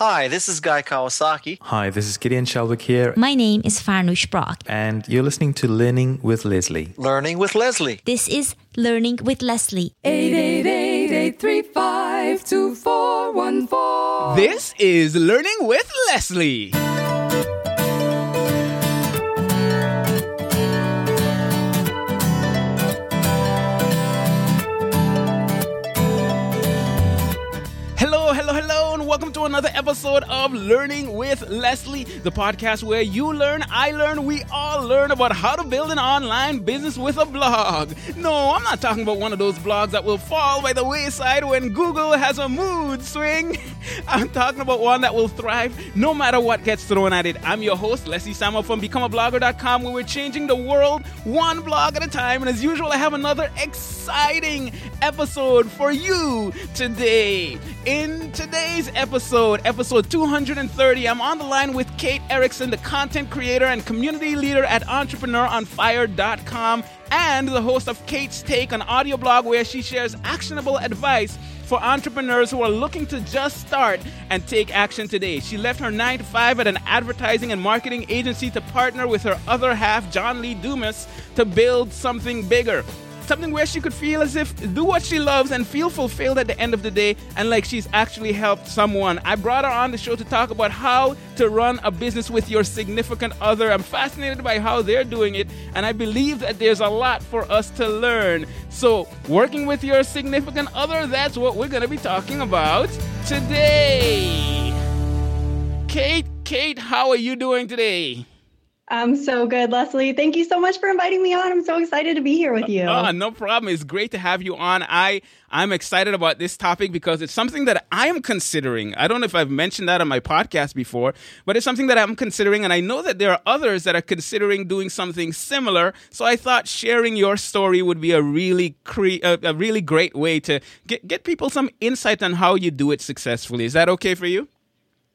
Hi, this is Guy Kawasaki. Hi, this is Gideon Shalwick here, My name is Farnoosh Brock. and you're listening to Learning with Leslie. Learning with Leslie. This is Learning with Leslie. 888-835-2414. This is Learning with Leslie. Hello, hello, hello, and welcome to another episode of Learning with Leslie, the podcast where you learn, I learn, we all learn about how to build an online business with a blog. No, I'm not talking about one of those blogs that will fall by the wayside when Google has a mood swing. I'm talking about one that will thrive no matter what gets thrown at it. I'm your host, Leslie Samuel from BecomeAblogger.com, where we're changing the world one blog at a time. And as usual, I have another exciting episode for you today. In today's episode, episode 230, I'm on the line with Kate Erickson, the content creator and community leader at EntrepreneurOnFire.com, and the host of Kate's Take, an audio blog where she shares actionable advice for entrepreneurs who are looking to just start and take action today. She left her 9 to 5 at an advertising and marketing agency to partner with her other half, John Lee Dumas, to build something bigger. Something where she could feel as if do what she loves and feel fulfilled at the end of the day and like she's actually helped someone. I brought her on the show to talk about how to run a business with your significant other. I'm fascinated by how they're doing it and I believe that there's a lot for us to learn. So, working with your significant other, that's what we're going to be talking about today. Kate, Kate, how are you doing today? I'm so good, Leslie. Thank you so much for inviting me on. I'm so excited to be here with you. Ah, no problem. It's great to have you on. I I'm excited about this topic because it's something that I am considering. I don't know if I've mentioned that on my podcast before, but it's something that I'm considering, and I know that there are others that are considering doing something similar. So I thought sharing your story would be a really cre- a, a really great way to get get people some insight on how you do it successfully. Is that okay for you?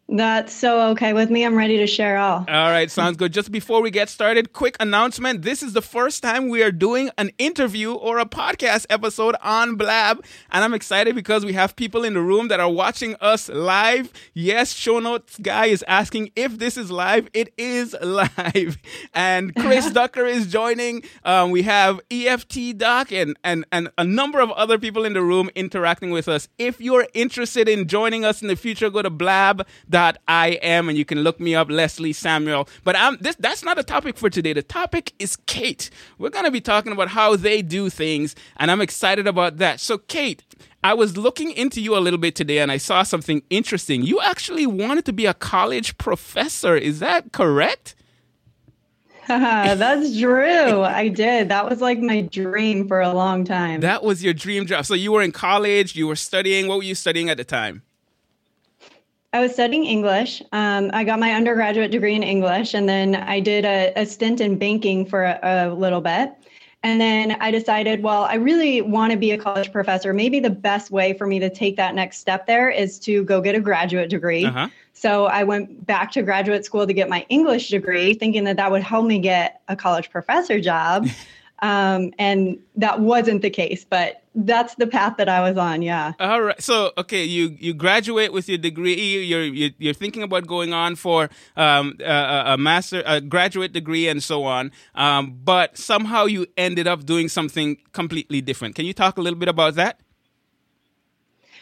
That's so okay with me. I'm ready to share all. All right, sounds good. Just before we get started, quick announcement. This is the first time we are doing an interview or a podcast episode on Blab. And I'm excited because we have people in the room that are watching us live. Yes, show notes guy is asking if this is live. It is live. And Chris Ducker is joining. Um, we have EFT Doc and, and, and a number of other people in the room interacting with us. If you're interested in joining us in the future, go to blab I am and you can look me up, Leslie Samuel. But I'm this that's not a topic for today. The topic is Kate. We're gonna be talking about how they do things, and I'm excited about that. So, Kate, I was looking into you a little bit today and I saw something interesting. You actually wanted to be a college professor. Is that correct? That's true. I did. That was like my dream for a long time. That was your dream job. So you were in college, you were studying. What were you studying at the time? I was studying English. Um, I got my undergraduate degree in English, and then I did a, a stint in banking for a, a little bit. And then I decided, well, I really want to be a college professor. Maybe the best way for me to take that next step there is to go get a graduate degree. Uh-huh. So I went back to graduate school to get my English degree, thinking that that would help me get a college professor job. um, and that wasn't the case, but that's the path that I was on. Yeah. All right. So, okay, you you graduate with your degree. You're you're, you're thinking about going on for um, a, a master, a graduate degree, and so on. Um, but somehow you ended up doing something completely different. Can you talk a little bit about that?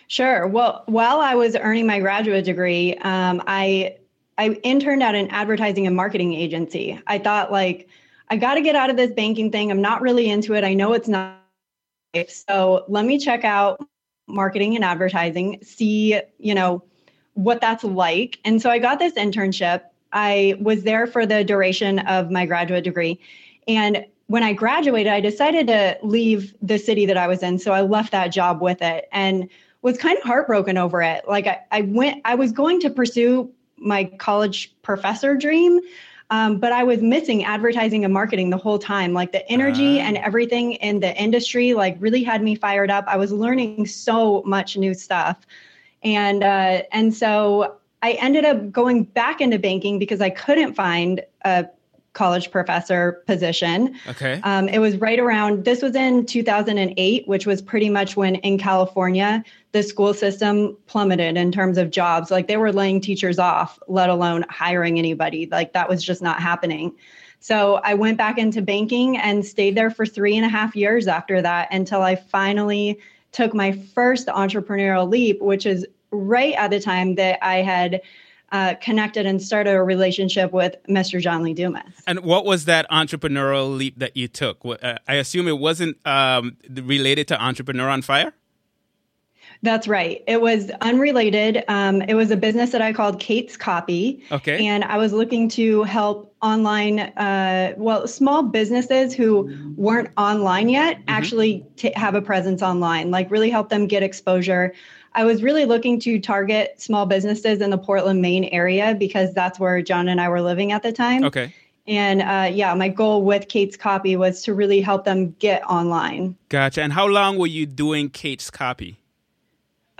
Sure. Well, while I was earning my graduate degree, um, I I interned at an advertising and marketing agency. I thought like I got to get out of this banking thing. I'm not really into it. I know it's not. So let me check out marketing and advertising, see, you know, what that's like. And so I got this internship. I was there for the duration of my graduate degree. And when I graduated, I decided to leave the city that I was in. So I left that job with it and was kind of heartbroken over it. Like I, I went, I was going to pursue my college professor dream, um, but I was missing advertising and marketing the whole time. Like the energy Ah. and everything in the industry, like really had me fired up. I was learning so much new stuff, and uh, and so I ended up going back into banking because I couldn't find a college professor position. Okay. Um, it was right around, this was in 2008, which was pretty much when in California, the school system plummeted in terms of jobs. Like they were laying teachers off, let alone hiring anybody. Like that was just not happening. So I went back into banking and stayed there for three and a half years after that until I finally took my first entrepreneurial leap, which is right at the time that I had uh, connected and started a relationship with Mr. John Lee Dumas. And what was that entrepreneurial leap that you took? Uh, I assume it wasn't um, related to Entrepreneur on Fire? That's right. It was unrelated. Um, it was a business that I called Kate's Copy. Okay. And I was looking to help online, uh, well, small businesses who weren't online yet mm-hmm. actually t- have a presence online, like really help them get exposure. I was really looking to target small businesses in the Portland, Maine area because that's where John and I were living at the time. Okay. And uh, yeah, my goal with Kate's Copy was to really help them get online. Gotcha. And how long were you doing Kate's Copy?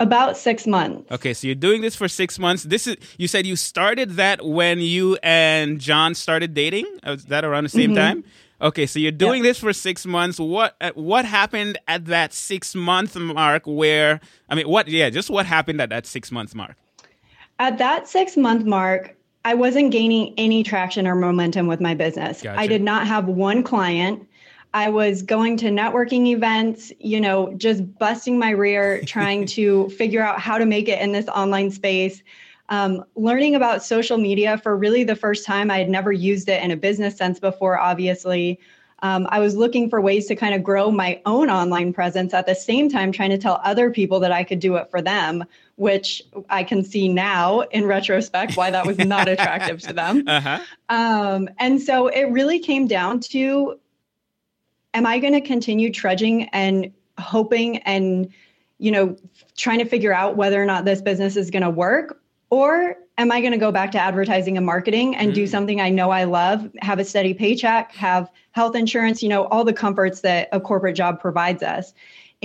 About six months. Okay, so you're doing this for six months. This is you said you started that when you and John started dating. Was that around the same mm-hmm. time? Okay, so you're doing this for six months. What uh, what happened at that six month mark? Where I mean, what? Yeah, just what happened at that six month mark? At that six month mark, I wasn't gaining any traction or momentum with my business. Gotcha. I did not have one client. I was going to networking events, you know, just busting my rear, trying to figure out how to make it in this online space um, learning about social media for really the first time. I had never used it in a business sense before, obviously. Um, I was looking for ways to kind of grow my own online presence at the same time, trying to tell other people that I could do it for them, which I can see now in retrospect why that was not attractive to them. Uh-huh. Um, and so it really came down to am I going to continue trudging and hoping and you know trying to figure out whether or not this business is going to work or am I going to go back to advertising and marketing and mm. do something I know I love, have a steady paycheck, have health insurance, you know, all the comforts that a corporate job provides us?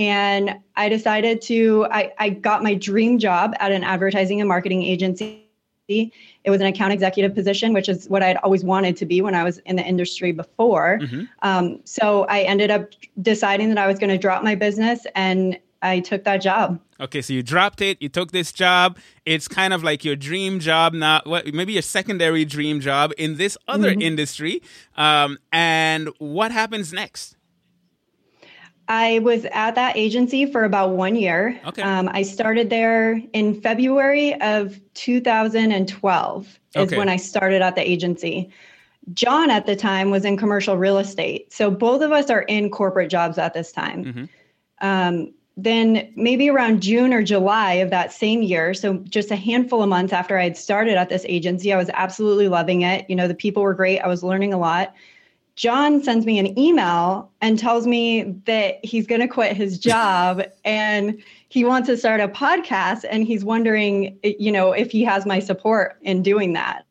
And I decided to, I, I got my dream job at an advertising and marketing agency. It was an account executive position, which is what I'd always wanted to be when I was in the industry before. Mm-hmm. Um, so I ended up deciding that I was going to drop my business and I took that job. Okay, so you dropped it, you took this job. It's kind of like your dream job now, what, maybe your secondary dream job in this other mm-hmm. industry. Um, and what happens next? I was at that agency for about one year. Okay. Um, I started there in February of 2012 is okay. when I started at the agency. John at the time was in commercial real estate. So both of us are in corporate jobs at this time. Mm-hmm. Um, then maybe around June or July of that same year, so just a handful of months after I had started at this agency, I was absolutely loving it. You know, the people were great. I was learning a lot. John sends me an email and tells me that he's going to quit his job and he wants to start a podcast and he's wondering, you know, if he has my support in doing that.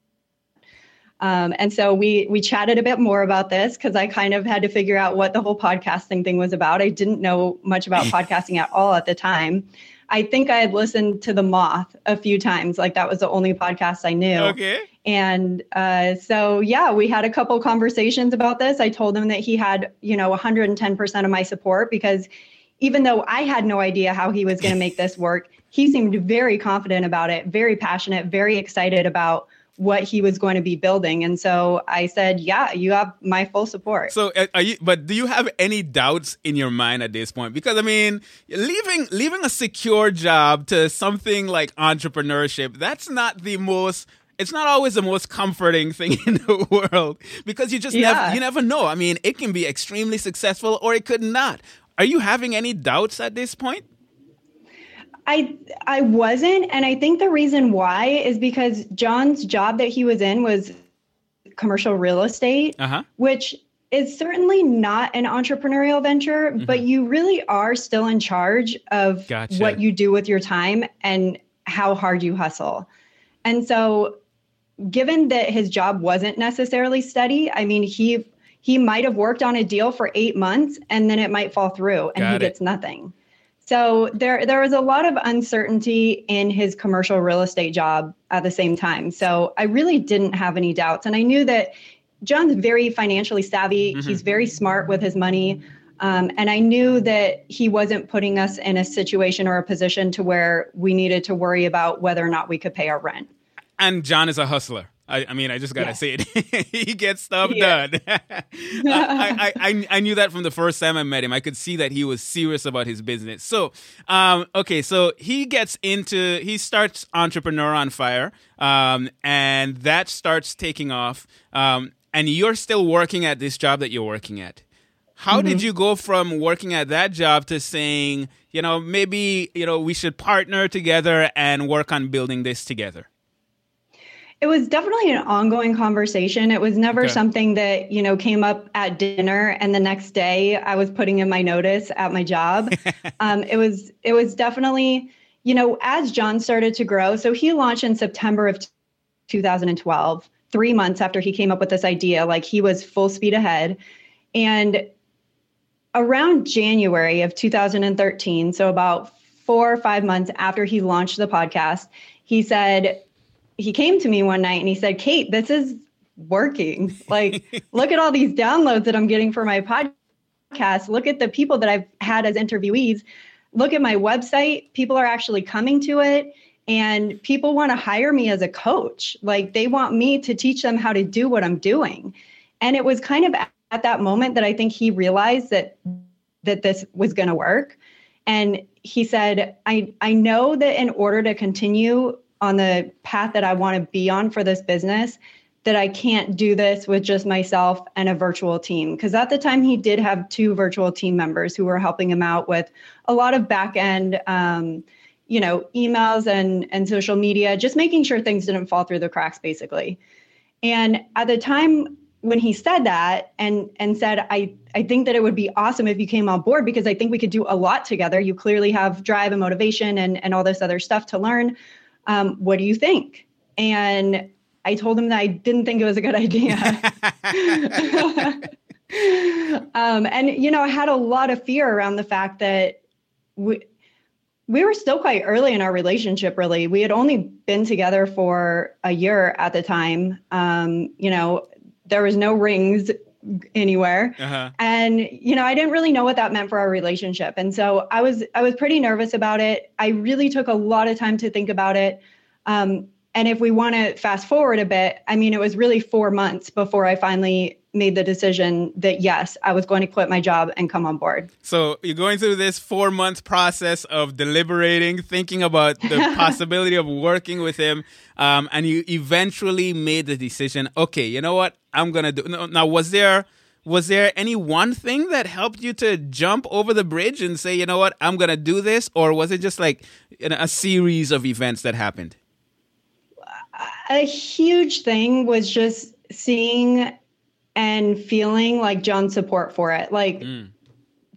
Um, and so we we chatted a bit more about this because I kind of had to figure out what the whole podcasting thing was about. I didn't know much about podcasting at all at the time. I think I had listened to The Moth a few times. Like that was the only podcast I knew. Okay. And uh, so, yeah, we had a couple conversations about this. I told him that he had, you know, 110% of my support because even though I had no idea how he was going to make this work, he seemed very confident about it, very passionate, very excited about what he was going to be building. And so I said, "Yeah, you have my full support." So, uh, are you? But do you have any doubts in your mind at this point? Because I mean, leaving leaving a secure job to something like entrepreneurship, that's not the most it's not always the most comforting thing in the world because you just yeah. never you never know. I mean, it can be extremely successful or it could not. Are you having any doubts at this point? I I wasn't, and I think the reason why is because John's job that he was in was commercial real estate, uh-huh. which is certainly not an entrepreneurial venture, mm-hmm. but you really are still in charge of gotcha. what you do with your time and how hard you hustle. And so given that his job wasn't necessarily steady, I mean he he might have worked on a deal for 8 months and then it might fall through and Got he it. gets nothing. So there there was a lot of uncertainty in his commercial real estate job at the same time. So I really didn't have any doubts and I knew that John's very financially savvy. Mm-hmm. He's very smart with his money. Um, and I knew that he wasn't putting us in a situation or a position to where we needed to worry about whether or not we could pay our rent. And John is a hustler. I, I mean, I just gotta Yes. say it. he gets stuff Yeah. done. I, I, I, I knew that from the first time I met him. I could see that he was serious about his business. So, um, okay, so he gets into he starts Entrepreneur on Fire, um, and that starts taking off. Um, and you're still working at this job that you're working at. How did you go from working at that job to saying, you know, maybe you know we should partner together and work on building this together? It was definitely an ongoing conversation. It was never Okay. something that, you know, came up at dinner and the next day I was putting in my notice at my job. um, it was it was definitely, you know, as John started to grow. So he launched in September of 2012, 3 months after he came up with this idea, like he was full speed ahead. And around January of 2013, so about 4 or 5 months after he launched the podcast, he said he came to me one night and he said, Kate, this is working. Like, look at all these downloads that I'm getting for my podcast. Look at the people that I've had as interviewees. Look at my website. People are actually coming to it. And people want to hire me as a coach. Like, they want me to teach them how to do what I'm doing. And it was kind of at that moment that I think he realized that that this was going to work. And he said, I, I know that in order to continue on the path that I want to be on for this business, that I can't do this with just myself and a virtual team. Because at the time, he did have two virtual team members who were helping him out with a lot of back end, um, you know, emails and, and social media, just making sure things didn't fall through the cracks, basically. And at the time when he said that and and said, I, I think that it would be awesome if you came on board because I think we could do a lot together. You clearly have drive and motivation and, and all this other stuff to learn. Um, what do you think? And I told him that I didn't think it was a good idea. um, and you know, I had a lot of fear around the fact that we we were still quite early in our relationship. Really, we had only been together for a year at the time. Um, you know, there was no rings anywhere Uh-huh. and you know i didn't really know what that meant for our relationship and so i was i was pretty nervous about it i really took a lot of time to think about it um, and if we want to fast forward a bit i mean it was really four months before i finally made the decision that yes i was going to quit my job and come on board So you're going through this four month process of deliberating, thinking about the possibility of working with him, um, and you eventually made the decision. Okay, you know what? I'm gonna do. Now, was there was there any one thing that helped you to jump over the bridge and say, you know what, I'm gonna do this, or was it just like a series of events that happened? a huge thing was just seeing and feeling like John's support for it. Like mm.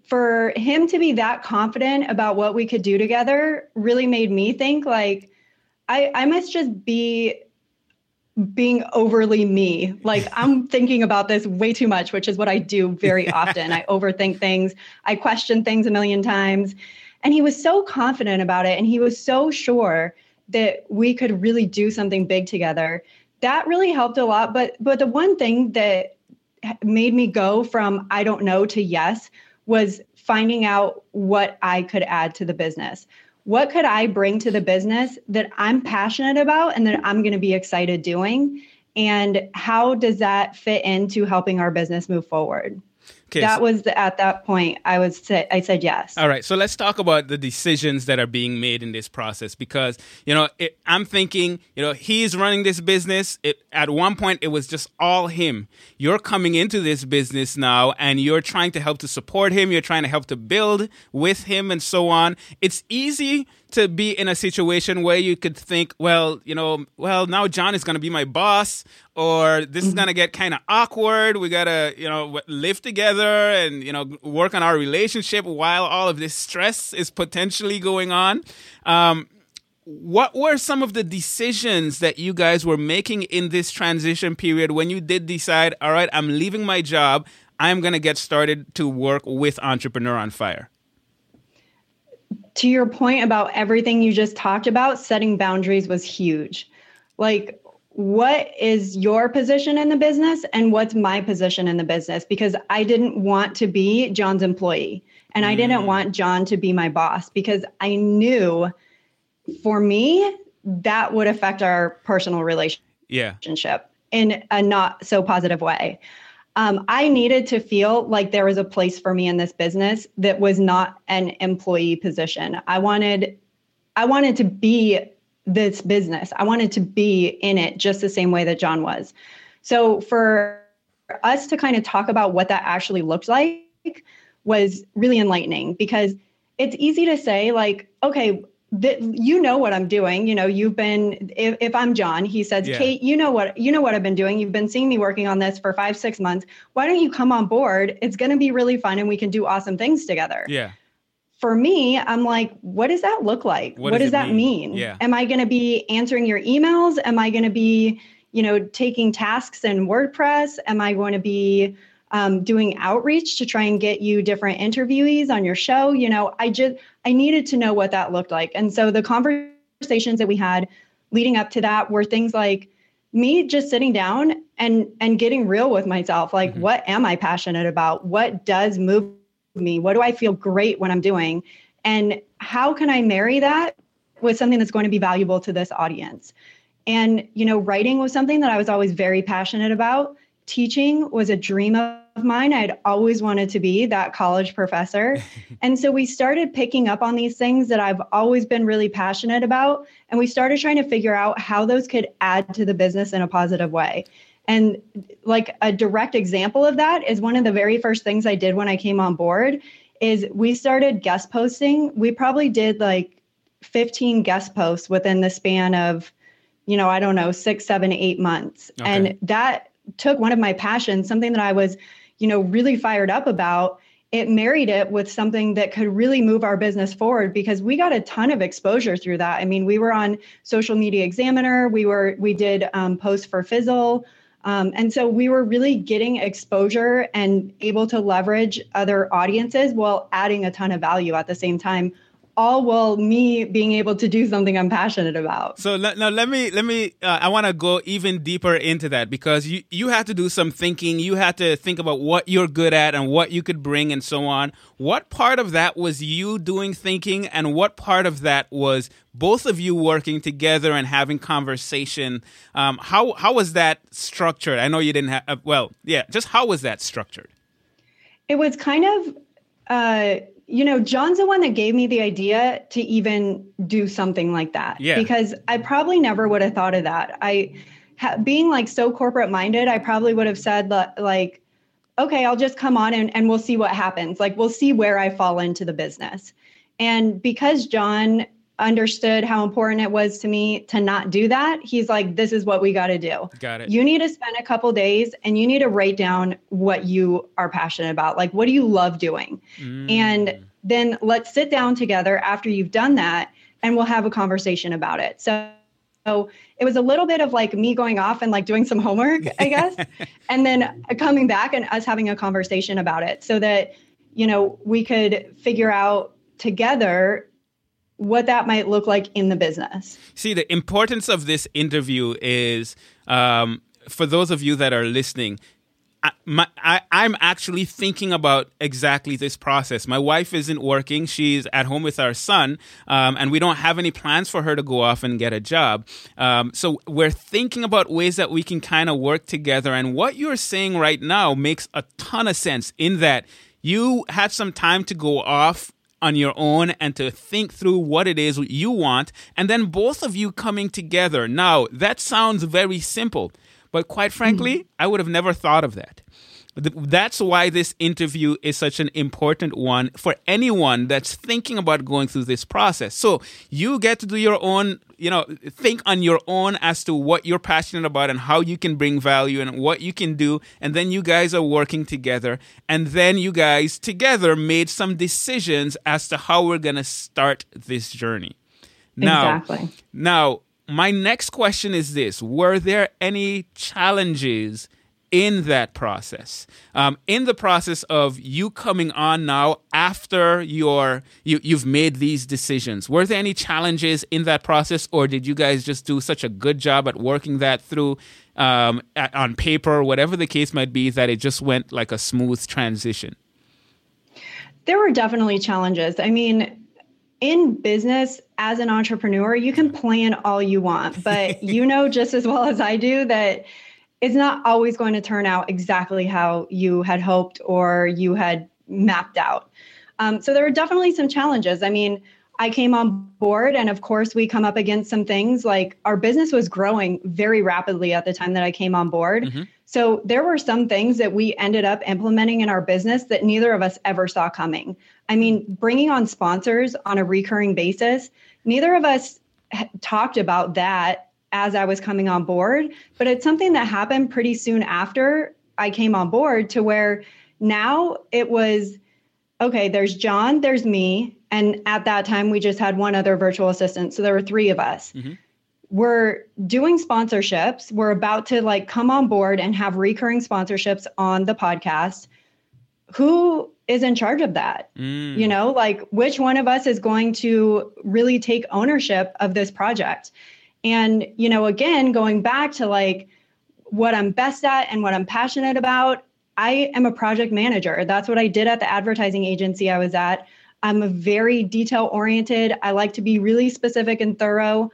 for him to be that confident about what we could do together really made me think like I I must just be being overly me. Like I'm thinking about this way too much, which is what I do very often. I overthink things. I question things a million times. And he was so confident about it and he was so sure that we could really do something big together. That really helped a lot, but but the one thing that made me go from I don't know to yes was finding out what I could add to the business. What could I bring to the business that I'm passionate about and that I'm going to be excited doing? And how does that fit into helping our business move forward? Okay, that so- was the, at that point I was I said yes. All right, so let's talk about the decisions that are being made in this process because you know it, I'm thinking you know he's running this business. It, at one point it was just all him. You're coming into this business now, and you're trying to help to support him. You're trying to help to build with him, and so on. It's easy to be in a situation where you could think, well, you know, well now John is going to be my boss, or this is going to get kind of awkward. We got to you know live together and you know work on our relationship while all of this stress is potentially going on. Um, what were some of the decisions that you guys were making in this transition period when you did decide, all right, I'm leaving my job, I'm going to get started to work with Entrepreneur on Fire? To your point about everything you just talked about, setting boundaries was huge. Like what is your position in the business and what's my position in the business because I didn't want to be John's employee and I didn't mm. want John to be my boss because I knew for me that would affect our personal relationship Yeah. in a not so positive way. Um, I needed to feel like there was a place for me in this business that was not an employee position. I wanted, I wanted to be this business. I wanted to be in it just the same way that John was. So for us to kind of talk about what that actually looked like was really enlightening because it's easy to say like, okay, that you know what I'm doing. You know, you've been if, if I'm John, he says, Yeah. Kate, you know what you know what I've been doing. You've been seeing me working on this for five, six months. Why don't you come on board? It's gonna be really fun and we can do awesome things together. Yeah. For me, I'm like, what does that look like? What What, does does, that mean? mean? Yeah. Am I gonna be answering your emails? Am I gonna be, you know, taking tasks in WordPress? Am I going to be um, doing outreach to try and get you different interviewees on your show. You know, I just I needed to know what that looked like, and so the conversations that we had leading up to that were things like me just sitting down and and getting real with myself like what am i passionate about? What does move me? What do i feel great when i'm doing? And how can i marry that with something that's going to be valuable to this audience? And you know writing was something that i was always very passionate about teaching was a dream of mine. I'd always wanted to be that college professor. And so we started picking up on these things that i've always been really passionate about and we started trying to figure out how those could add to the business in a positive way. And like a direct example of that is one of the very first things i did when i came on board is we started guest posting. We probably did like 15 guest posts within the span of you know i don't know six seven eight months. Okay. and that took one of my passions something that i was you know really fired up about it married it with something that could really move our business forward because we got a ton of exposure through that. I mean we were on social media examiner. We were we did um, posts for fizzle. Um, and so we were really getting exposure and able to leverage other audiences while adding a ton of value at the same time all while me being able to do something i'm passionate about So le- now let me let me uh, I want to go even deeper into that because you you had to do some thinking. You had to think about what you're good at and what you could bring and so on. What part of that was you doing thinking and what part of that was both of you working together and having conversation? Um, how how was that structured? I know you didn't have uh, well, yeah, just how was that structured? It was kind of, uh, you know, John's the one that gave me the idea to even do something like that. Yeah. Because I probably never would have thought of that. I, ha- being like so corporate minded, I probably would have said like, okay, I'll just come on and, and we'll see what happens. Like, we'll see where I fall into the business. And because John understood how important it was to me to not do that, he's like, this is what we got to do Got it. you need to spend a couple days and you need to write down what you are passionate about like what do you love doing Mm. and then let's sit down together after you've done that and we'll have a conversation about it so so it was a little bit of like me going off and like doing some homework i guess and then coming back and us having a conversation about it so that you know we could figure out together what that might look like in the business See, the importance of this interview is um, for those of you that are listening. I, my, I, I'm actually thinking about exactly this process. My wife isn't working; she's at home with our son, um, and we don't have any plans for her to go off and get a job. Um, so we're thinking about ways that we can kind of work together. And what you're saying right now makes a ton of sense. In that you had some time to go off on your own and to think through what it is you want, and then both of you coming together. Now, that sounds very simple, but quite frankly, hmm. I would have never thought of that. Th- That's why this interview is such an important one for anyone that's thinking about going through this process. So you get to do your own, you know, think on your own as to what you're passionate about and how you can bring value and what you can do. And then you guys are working together. And then you guys together made some decisions as to how we're going to start this journey. Now, Exactly. now, my next question is this Were there any challenges in that process, um, in the process of you coming on now after your you you've made these decisions. Were there any challenges in that process, or did you guys just do such a good job at working that through um, at, on paper, whatever the case might be, that it just went like a smooth transition? There were definitely challenges. I mean, in business as an entrepreneur, you can plan all you want, but you know just as well as I do that it's not always going to turn out exactly how you had hoped or you had mapped out. Um, so there were definitely some challenges. I mean, I came on board, and of course, we come up against some things like our business was growing very rapidly at the time that I came on board. Mm-hmm. So there were some things that we ended up implementing in our business that neither of us ever saw coming. I mean, bringing on sponsors on a recurring basis, neither of us talked about that as I was coming on board, but it's something that happened pretty soon after I came on board to where now it was okay, there's John, there's me. And at that time, we just had one other virtual assistant. So there were three of us. Mm-hmm. We're doing sponsorships. We're about to like come on board and have recurring sponsorships on the podcast. Who is in charge of that? Mm. You know, like which one of us is going to really take ownership of this project? And, you know, again, going back to like what I'm best at and what I'm passionate about, I am a project manager. That's what I did at the advertising agency I was at. I'm a very detail oriented. I like to be really specific and thorough.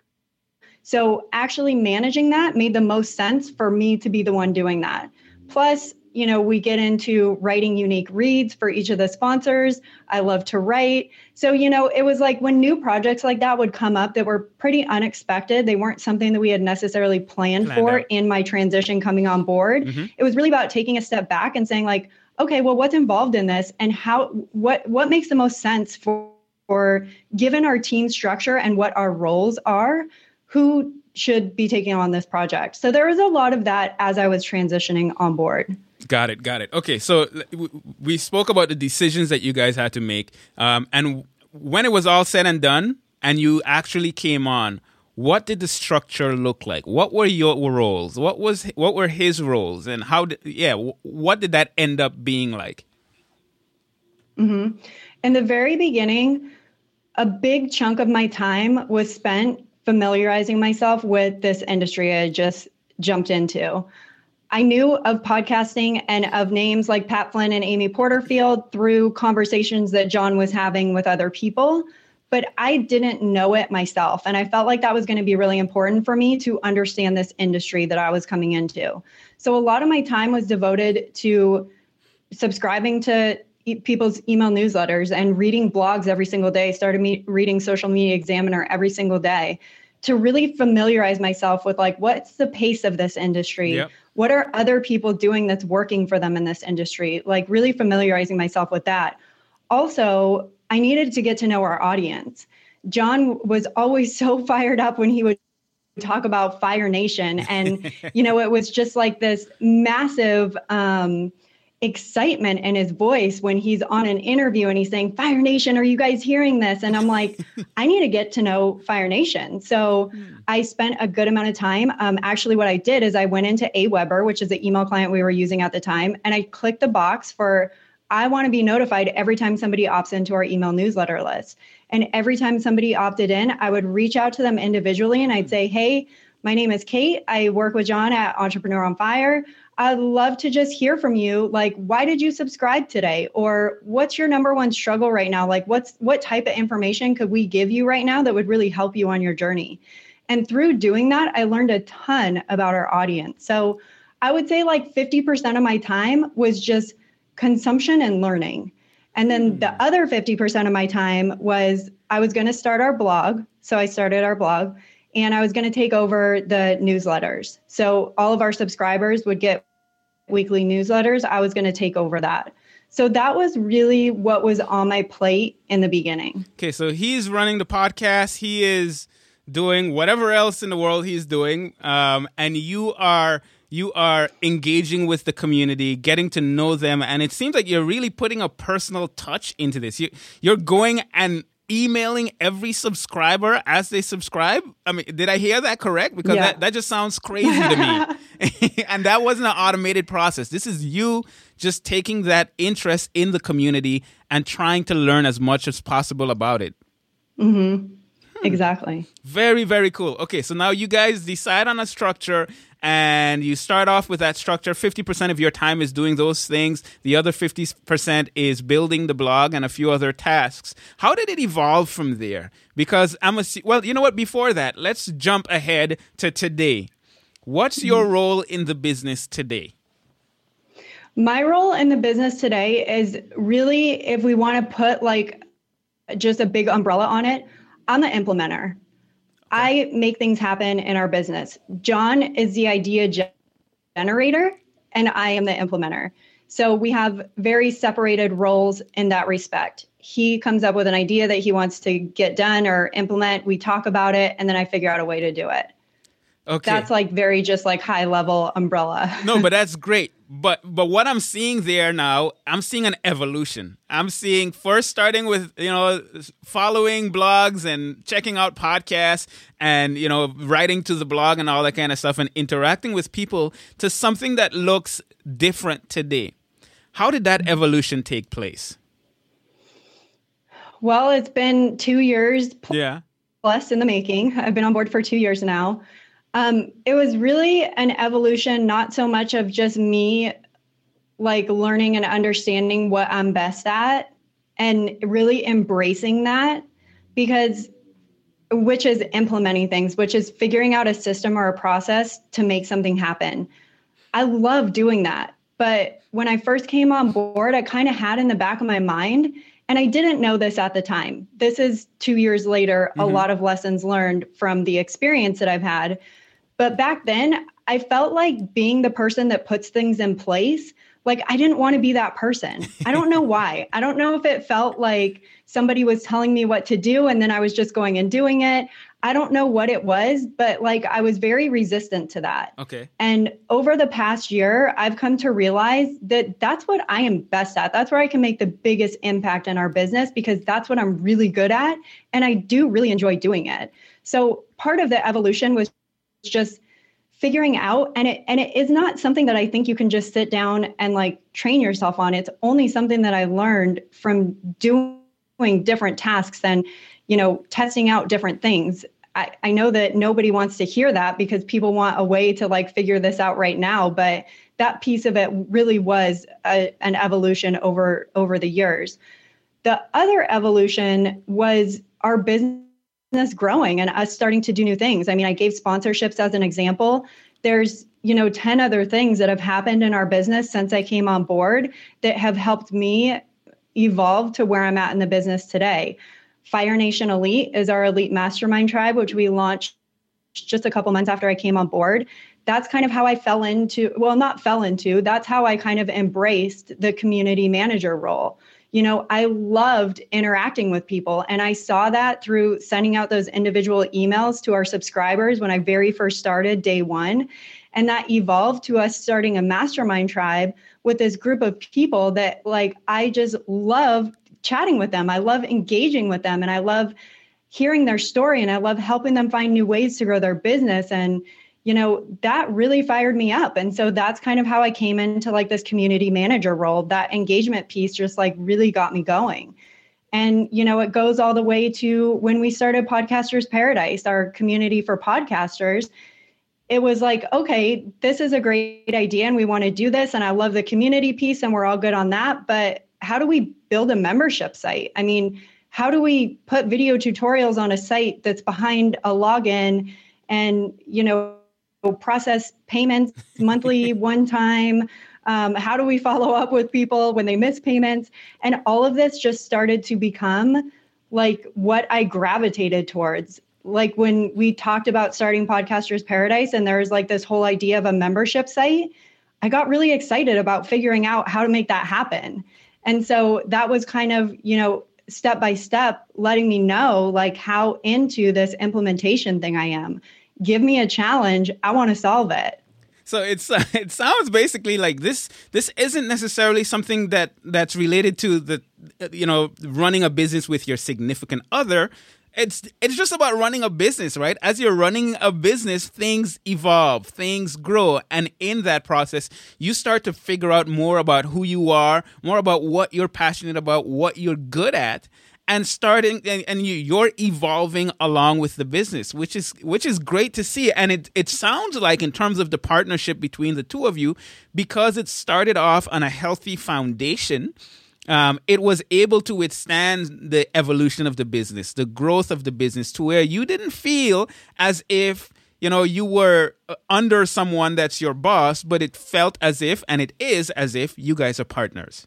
So actually managing that made the most sense for me to be the one doing that. Plus, you know, we get into writing unique reads for each of the sponsors. I love to write. So, you know, it was like when new projects like that would come up that were pretty unexpected, they weren't something that we had necessarily planned, planned for out. in my transition coming on board. Mm-hmm. It was really about taking a step back and saying like, okay, well, what's involved in this and how what what makes the most sense for for given our team structure and what our roles are, who should be taking on this project. So there was a lot of that as I was transitioning on board. Got it. Got it. Okay. So we spoke about the decisions that you guys had to make. Um, and when it was all said and done and you actually came on, what did the structure look like? What were your roles? What was what were his roles, and how did yeah? What did that end up being like? Mm-hmm. In the very beginning, a big chunk of my time was spent familiarizing myself with this industry I just jumped into. I knew of podcasting and of names like Pat Flynn and Amy Porterfield through conversations that John was having with other people, but I didn't know it myself. And I felt like that was going to be really important for me to understand this industry that I was coming into. So a lot of my time was devoted to subscribing to e- people's email newsletters and reading blogs every single day, started me reading Social Media Examiner every single day to really familiarize myself with like what's the pace of this industry yep. What are other people doing that's working for them in this industry? Like really familiarizing myself with that. Also i needed to get to know our audience. John was always so fired up when he would talk about fire nation and you know it was just like this massive um excitement in his voice when he's on an interview and he's saying, Fire Nation, are you guys hearing this? And I'm like, I need to get to know Fire Nation. So mm. I spent a good amount of time. Um, actually, what I did is I went into Aweber, which is the email client we were using at the time, and I clicked the box for I want to be notified every time somebody opts into our email newsletter list. And every time somebody opted in, I would reach out to them individually and I'd say, Hey, my name is Kate. I work with John at Entrepreneur on Fire. I'd love to just hear from you. Like, why did you subscribe today? Or what's your number one struggle right now? Like, what's what type of information could we give you right now that would really help you on your journey? And through doing that, I learned a ton about our audience. So I would say like 50% of my time was just consumption and learning. And then the hmm. other 50% of my time was I was going to start our blog. So I started our blog and I was going to take over the newsletters. So all of our subscribers would get weekly newsletters, I was going to take over that. So that was really what was on my plate in the beginning. Okay, so he's running the podcast. He is doing whatever else in the world he's doing, um, and you are you are engaging with the community, getting to know them, and it seems like you're really putting a personal touch into this. You, you're going and emailing every subscriber as they subscribe? I mean, did I hear that correct? Because yeah. that, that just sounds crazy to me. and that wasn't an automated process. This is you just taking that interest in the community and trying to learn as much as possible about it. Mm-hmm. Hmm. Exactly. Very, very cool. Okay, so now you guys decide on a structure and you start off with that structure. 50% of your time is doing those things, the other 50% is building the blog and a few other tasks. How did it evolve from there? Because I'm a, well, you know what? Before that, let's jump ahead to today. What's your mm-hmm. role in the business today? My role in the business today is really, if we want to put like just a big umbrella on it, I'm the implementer. I make things happen in our business. John is the idea ge- generator, and I am the implementer. So we have very separated roles in that respect. He comes up with an idea that he wants to get done or implement. We talk about it, and then I figure out a way to do it. Okay. That's like very just like high level umbrella. no, but that's great. But but what I'm seeing there now, I'm seeing an evolution. I'm seeing first starting with you know following blogs and checking out podcasts and you know writing to the blog and all that kind of stuff and interacting with people to something that looks different today. How did that evolution take place? Well, it's been two years Yeah. plus in the making. I've been on board for two years now. Um, it was really an evolution, not so much of just me like learning and understanding what I'm best at and really embracing that because which is implementing things, which is figuring out a system or a process to make something happen. I love doing that. But when I first came on board, I kind of had in the back of my mind, and I didn't know this at the time. This is two years later, a lot of lessons learned from the experience that I've had. But back then, I felt like being the person that puts things in place. Like, I didn't want to be that person. I don't know why. I don't know if it felt like somebody was telling me what to do and then I was just going and doing it. I don't know what it was, but like I was very resistant to that. Okay. And over the past year, I've come to realize that that's what I am best at. That's where I can make the biggest impact in our business because that's what I'm really good at. And I do really enjoy doing it. So part of the evolution was just figuring out and it and it is not something that I think you can just sit down and like train yourself on. It's only something that I learned from doing different tasks and you know testing out different things. I, I know that nobody wants to hear that because people want a way to like figure this out right now, but that piece of it really was a, an evolution over over the years. The other evolution was our business business growing and us starting to do new things. I mean, I gave sponsorships as an example. There's, you know, 10 other things that have happened in our business since I came on board that have helped me evolve to where I'm at in the business today. Fire Nation Elite is our elite mastermind tribe, which we launched just a couple months after I came on board. That's kind of how I fell into, well, not fell into, that's how I kind of embraced the community manager role you know, I loved interacting with people. And I saw that through sending out those individual emails to our subscribers when I very first started day one. And that evolved to us starting a mastermind tribe with this group of people that, like, I just love chatting with them. I love engaging with them. And I love hearing their story. And I love helping them find new ways to grow their business. And, you know, that really fired me up. And so that's kind of how I came into like this community manager role. That engagement piece just like really got me going. And, you know, it goes all the way to when we started Podcasters Paradise, our community for podcasters. It was like, okay, this is a great idea and we want to do this. And I love the community piece and we're all good on that. But how do we build a membership site? I mean, how do we put video tutorials on a site that's behind a login and, you know, process payments monthly, one time? Um, how do we follow up with people when they miss payments? And all of this just started to become like what I gravitated towards. Like when we talked about starting Podcasters Paradise, and there was like this whole idea of a membership site, I got really excited about figuring out how to make that happen. And so that was kind of, you know, step by step letting me know like how into this implementation thing I am give me a challenge i want to solve it so it's uh, it sounds basically like this this isn't necessarily something that that's related to the you know running a business with your significant other it's it's just about running a business, right? As you're running a business, things evolve, things grow, and in that process, you start to figure out more about who you are, more about what you're passionate about, what you're good at, and starting and, and you, you're evolving along with the business, which is which is great to see. And it it sounds like in terms of the partnership between the two of you, because it started off on a healthy foundation um, it was able to withstand the evolution of the business, the growth of the business, to where you didn't feel as if you know you were uh, under someone that's your boss, but it felt as if, and it is as if, you guys are partners.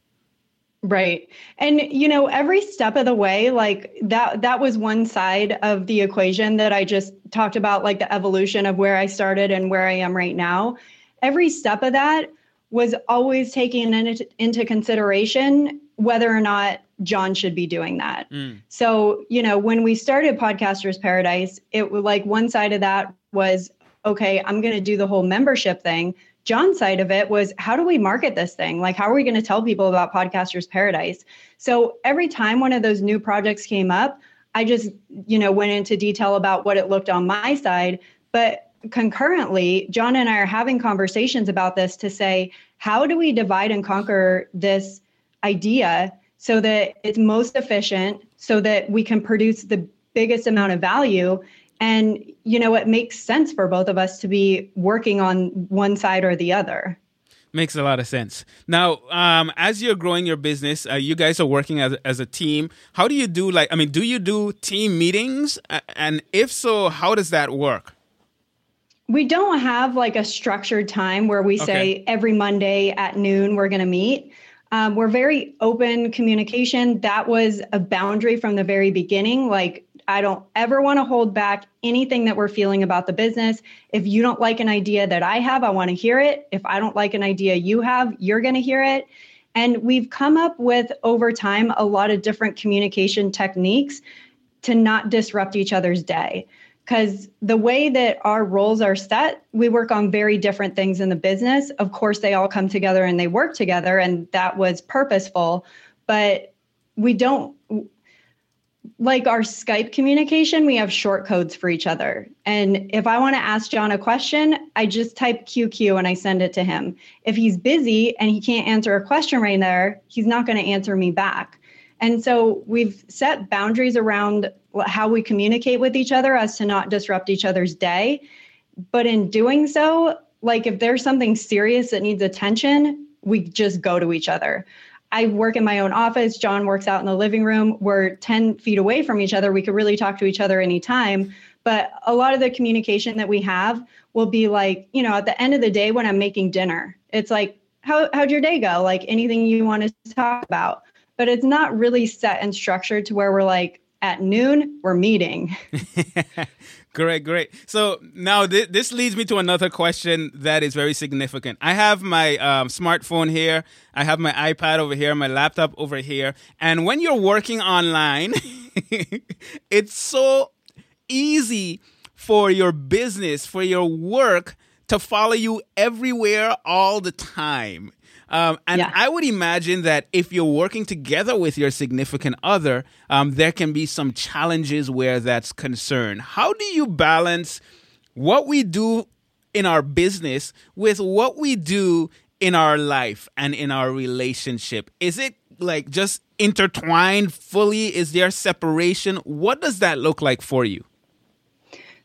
Right. And you know, every step of the way, like that that was one side of the equation that I just talked about like the evolution of where I started and where I am right now. Every step of that was always taking into, into consideration whether or not John should be doing that. Mm. So, you know, when we started Podcasters Paradise, it was like one side of that was, okay, I'm going to do the whole membership thing. John's side of it was, how do we market this thing? Like, how are we going to tell people about Podcasters Paradise? So every time one of those new projects came up, I just, you know, went into detail about what it looked on my side. But concurrently, John and I are having conversations about this to say, how do we divide and conquer this idea so that it's most efficient, so that we can produce the biggest amount of value. And, you know, it makes sense for both of us to be working on one side or the other. Makes a lot of sense. Now, um, as you're growing your business, uh, you guys are working as, as a team. How do you do, like, I mean, do you do team meetings? And if so, how does that work? We don't have like a structured time where we say okay. every Monday at noon we're going to meet. Um, we're very open communication. That was a boundary from the very beginning. Like, I don't ever want to hold back anything that we're feeling about the business. If you don't like an idea that I have, I want to hear it. If I don't like an idea you have, you're going to hear it. And we've come up with over time a lot of different communication techniques to not disrupt each other's day because the way that our roles are set, we work on very different things in the business. Of course, they all come together and they work together, and that was purposeful, but we don't like our Skype communication, we have short codes for each other. And if I want to ask John a question, I just type QQ and I send it to him. If he's busy and he can't answer a question right there, he's not going to answer me back. And so we've set boundaries around how we communicate with each other as to not disrupt each other's day. But in doing so, like if there's something serious that needs attention, we just go to each other. I work in my own office. John works out in the living room. We're 10 feet away from each other. We could really talk to each other anytime. But a lot of the communication that we have will be like, you know, at the end of the day when I'm making dinner, it's like, how, how'd your day go? Like anything you want to talk about but it's not really set and structured to where we're like at noon we're meeting great great. So now th- this leads me to another question that is very significant. I have my um, smartphone here. I have my ipad over here my laptop over here. And when you're working online it's so easy for your business for your work to follow you everywhere all the time um, and yeah. I would imagine that if you're working together with your significant other, um, there can be some challenges where that's concerned. How do you balance what we do in our business with what we do in our life and in our relationship? Is it like just intertwined fully? Is there separation? What does that look like for you?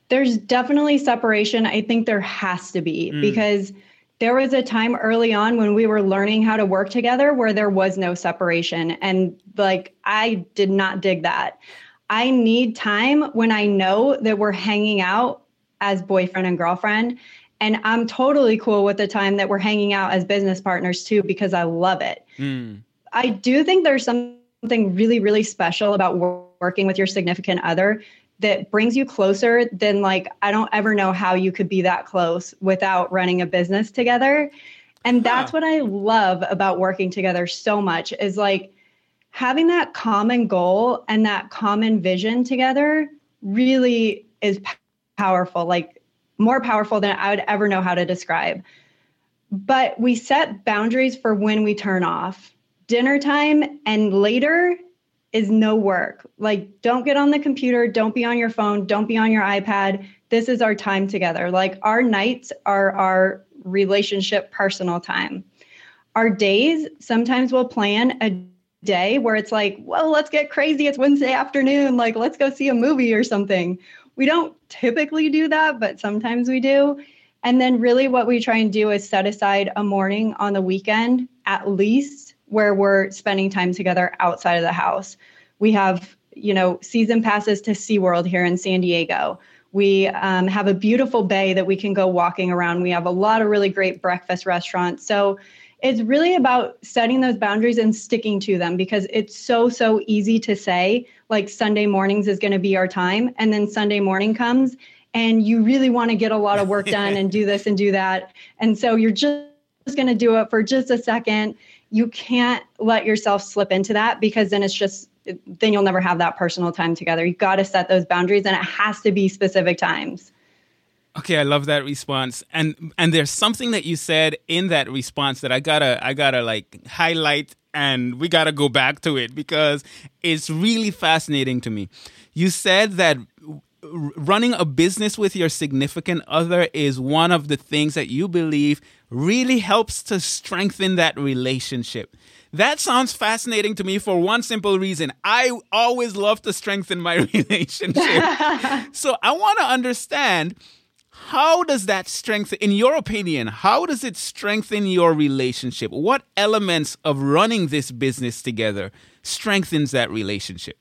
There's definitely separation. I think there has to be mm. because there was a time early on when we were learning how to work together where there was no separation. And like, I did not dig that. I need time when I know that we're hanging out as boyfriend and girlfriend. And I'm totally cool with the time that we're hanging out as business partners too, because I love it. Mm. I do think there's something really, really special about working with your significant other that brings you closer, than like I don't ever know how you could be that close without running a business together. And that's huh. what I love about working together so much is like having that common goal and that common vision together really is powerful, like more powerful than I would ever know how to describe. But we set boundaries for when we turn off. Dinner time and later is no work. Like, don't get on the computer, don't be on your phone, don't be on your iPad. This is our time together. Like, our nights are our relationship personal time. Our days, sometimes we'll plan a day where it's like, well, let's get crazy. It's Wednesday afternoon. Like, let's go see a movie or something. We don't typically do that, but sometimes we do. And then, really, what we try and do is set aside a morning on the weekend, at least, where we're spending time together outside of the house. We have, you know, season passes to SeaWorld here in San Diego. We um, have a beautiful bay that we can go walking around. We have a lot of really great breakfast restaurants. So, it's really about setting those boundaries and sticking to them because it's so so easy to say like sunday mornings is going to be our time and then sunday morning comes and you really want to get a lot of work done and do this and do that and so you're just going to do it for just a second you can't let yourself slip into that because then it's just then you'll never have that personal time together you've got to set those boundaries and it has to be specific times Okay, I love that response. And and there's something that you said in that response that I gotta I gotta like highlight and we gotta go back to it because it's really fascinating to me. You said that running a business with your significant other is one of the things that you believe really helps to strengthen that relationship. That sounds fascinating to me for one simple reason. I always love to strengthen my relationship. so I want to understand how does that strengthen, in your opinion, how does it strengthen your relationship? What elements of running this business together strengthens that relationship?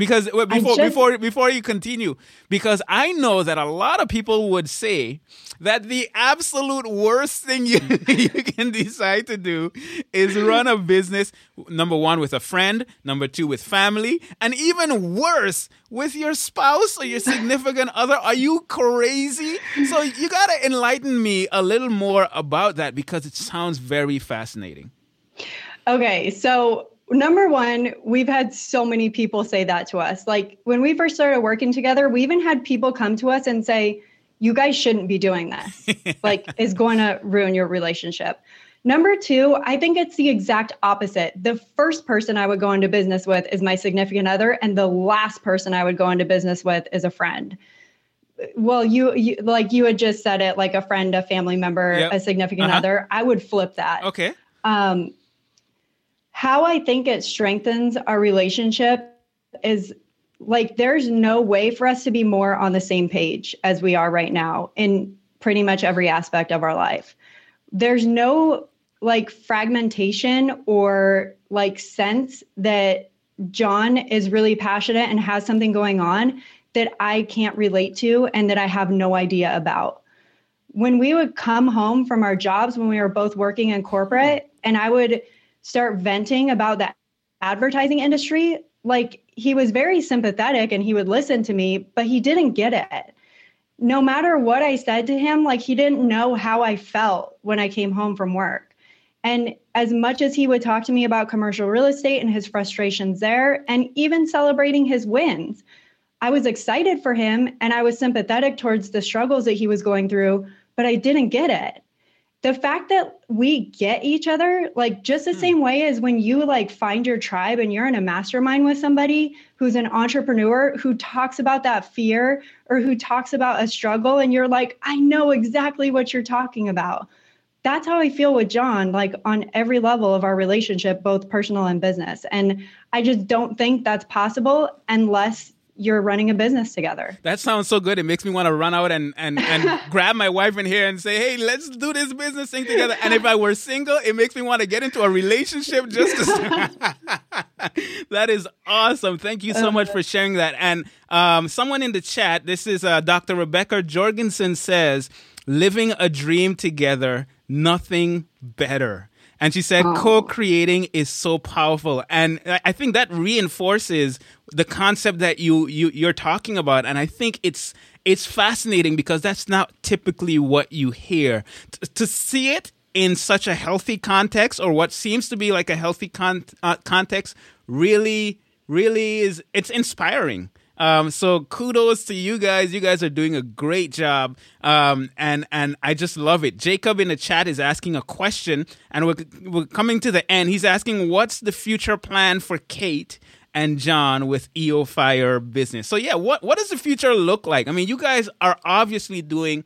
Because before just, before before you continue, because I know that a lot of people would say that the absolute worst thing you, you can decide to do is run a business number one with a friend, number two with family, and even worse with your spouse or your significant other. Are you crazy? So you gotta enlighten me a little more about that because it sounds very fascinating. Okay, so number one, we've had so many people say that to us. Like when we first started working together, we even had people come to us and say, you guys shouldn't be doing this. like is going to ruin your relationship. Number two, I think it's the exact opposite. The first person I would go into business with is my significant other, and the last person I would go into business with is a friend. Well, you, you like you had just said it, like a friend, a family member, yep. a significant uh-huh. other. I would flip that. Okay. Um, how I think it strengthens our relationship is like there's no way for us to be more on the same page as we are right now in pretty much every aspect of our life. There's no like fragmentation or like sense that John is really passionate and has something going on that I can't relate to and that I have no idea about. When we would come home from our jobs when we were both working in corporate and I would start venting about the advertising industry, like he was very sympathetic and he would listen to me, but he didn't get it. No matter what I said to him, like he didn't know how I felt when I came home from work. And as much as he would talk to me about commercial real estate and his frustrations there, and even celebrating his wins, I was excited for him and I was sympathetic towards the struggles that he was going through, but I didn't get it the fact that we get each other like just the mm. same way as when you like find your tribe and you're in a mastermind with somebody who's an entrepreneur who talks about that fear or who talks about a struggle and you're like i know exactly what you're talking about that's how i feel with john like on every level of our relationship both personal and business and i just don't think that's possible unless you're running a business together. That sounds so good. It makes me want to run out and and and grab my wife in here and say, "Hey, let's do this business thing together." And if I were single, it makes me want to get into a relationship just to That is awesome. Thank you so much for sharing that. And um, someone in the chat, this is uh, Dr. Rebecca Jorgensen says, "Living a dream together, nothing better." And she said, oh. co creating is so powerful. And I think that reinforces the concept that you, you, you're talking about. And I think it's, it's fascinating because that's not typically what you hear. T- to see it in such a healthy context or what seems to be like a healthy con- uh, context really, really is, it's inspiring. Um, so kudos to you guys. You guys are doing a great job. Um, and, and I just love it. Jacob in the chat is asking a question and we're, we're coming to the end. He's asking, what's the future plan for Kate and John with EO Fire Business. So yeah, what what does the future look like? I mean, you guys are obviously doing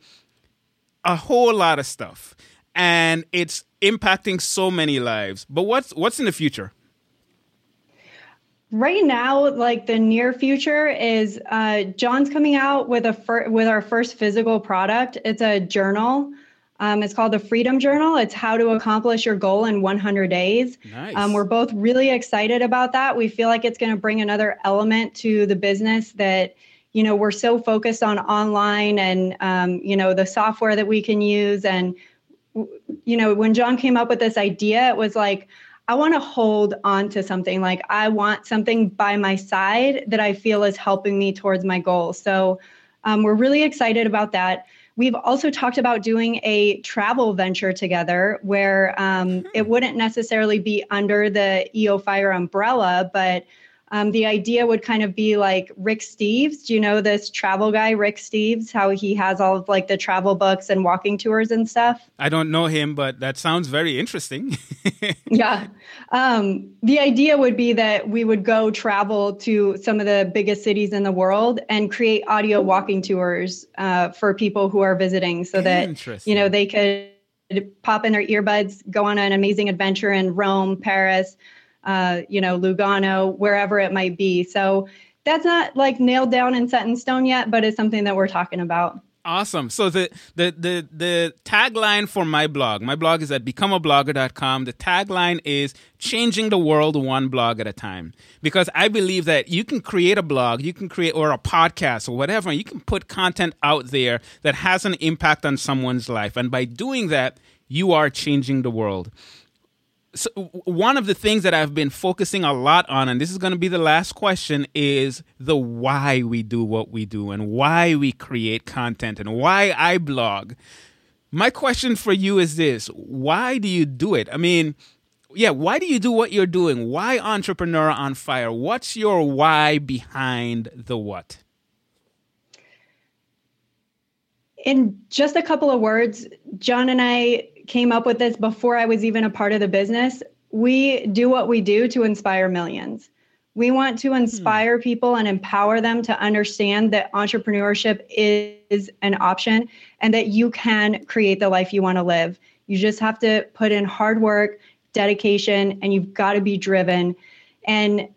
a whole lot of stuff and it's impacting so many lives. But what's what's in the future? Right now, like the near future is uh, John's coming out with a fir- with our first physical product. It's a journal. Um, it's called the Freedom Journal. It's how to accomplish your goal in 100 days. Nice. Um, we're both really excited about that. We feel like it's going to bring another element to the business that you know we're so focused on online and um, you know the software that we can use and you know when John came up with this idea, it was like I want to hold on to something. Like I want something by my side that I feel is helping me towards my goal. So um, we're really excited about that. We've also talked about doing a travel venture together where um, it wouldn't necessarily be under the EO Fire umbrella, but um, the idea would kind of be like Rick Steves. Do you know this travel guy, Rick Steves? How he has all of like the travel books and walking tours and stuff. I don't know him, but that sounds very interesting. yeah. Um, the idea would be that we would go travel to some of the biggest cities in the world and create audio walking tours uh, for people who are visiting so that, you know, they could pop in their earbuds, go on an amazing adventure in Rome, Paris, uh, you know, Lugano, wherever it might be. So that's not like nailed down and set in stone yet, but it's something that we're talking about. Awesome. So the, the the the tagline for my blog, my blog is at becomeablogger.com. The tagline is changing the world one blog at a time. Because I believe that you can create a blog, you can create or a podcast or whatever, you can put content out there that has an impact on someone's life. And by doing that, you are changing the world so one of the things that I've been focusing a lot on, and this is going to be the last question, is the why we do what we do and why we create content and why I blog. My question for you is this why do you do it? I mean, yeah, why do you do what you're doing? Why Entrepreneur on Fire? What's your why behind the what? In just a couple of words, John and I came up with this before I was even a part of the business. We do what we do to inspire millions. We want to inspire people and empower them to understand that entrepreneurship is an option and that you can create the life you want to live. You just have to put in hard work, dedication, and you've got to be driven. And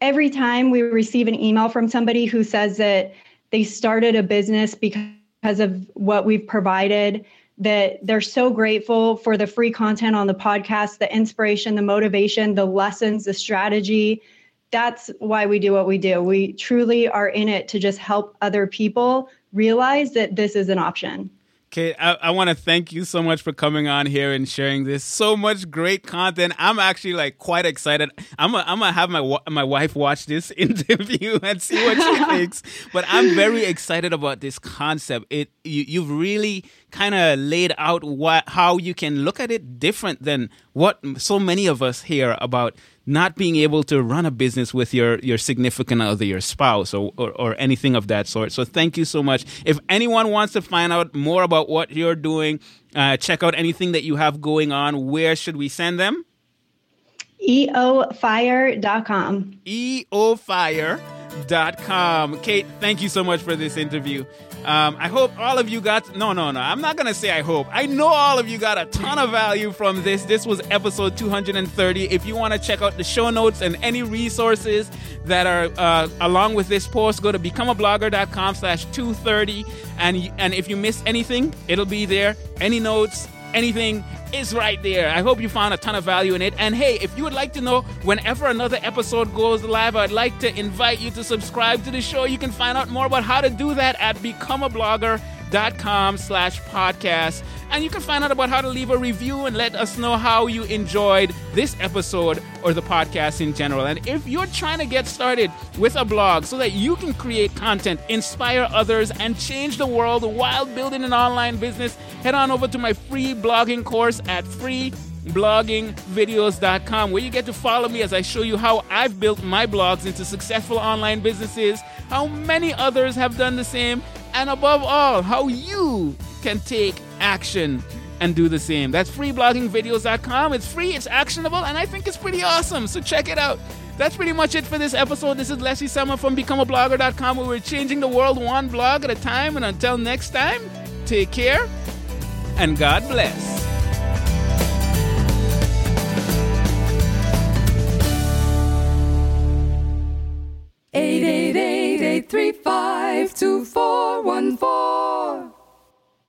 every time we receive an email from somebody who says that they started a business because of what we've provided that they're so grateful for the free content on the podcast, the inspiration, the motivation, the lessons, the strategy. That's why we do what we do. We truly are in it to just help other people realize that this is an option. Okay, I, I want to thank you so much for coming on here and sharing this. So much great content. I'm actually like quite excited. I'm gonna I'm gonna have my my wife watch this interview and see what she thinks. But I'm very excited about this concept. It you, you've really kind of laid out what how you can look at it different than what so many of us hear about not being able to run a business with your your significant other, your spouse, or, or, or anything of that sort. So thank you so much. If anyone wants to find out more about what you're doing, uh, check out anything that you have going on. Where should we send them? eofire.com. eofire.com. Kate, thank you so much for this interview. Um, I hope all of you got. No, no, no. I'm not going to say I hope. I know all of you got a ton of value from this. This was episode 230. If you want to check out the show notes and any resources that are uh, along with this post, go to becomeablogger.com slash 230. And, and if you miss anything, it'll be there. Any notes, anything is right there. I hope you found a ton of value in it. And hey, if you would like to know whenever another episode goes live, I'd like to invite you to subscribe to the show. You can find out more about how to do that at becomeablogger.com slash podcast. And you can find out about how to leave a review and let us know how you enjoyed this episode or the podcast in general. And if you're trying to get started with a blog so that you can create content, inspire others, and change the world while building an online business, head on over to my free blogging course at freebloggingvideos.com where you get to follow me as I show you how I've built my blogs into successful online businesses, how many others have done the same, and above all, how you can take action and do the same. That's freebloggingvideos.com. It's free, it's actionable, and I think it's pretty awesome. So check it out. that's pretty much it for this episode. This is Leslie Samuel from BecomeAblogger.com where we're changing the world one blog at a time. And until next time, take care and God bless. Eight eight eight three five two four one four.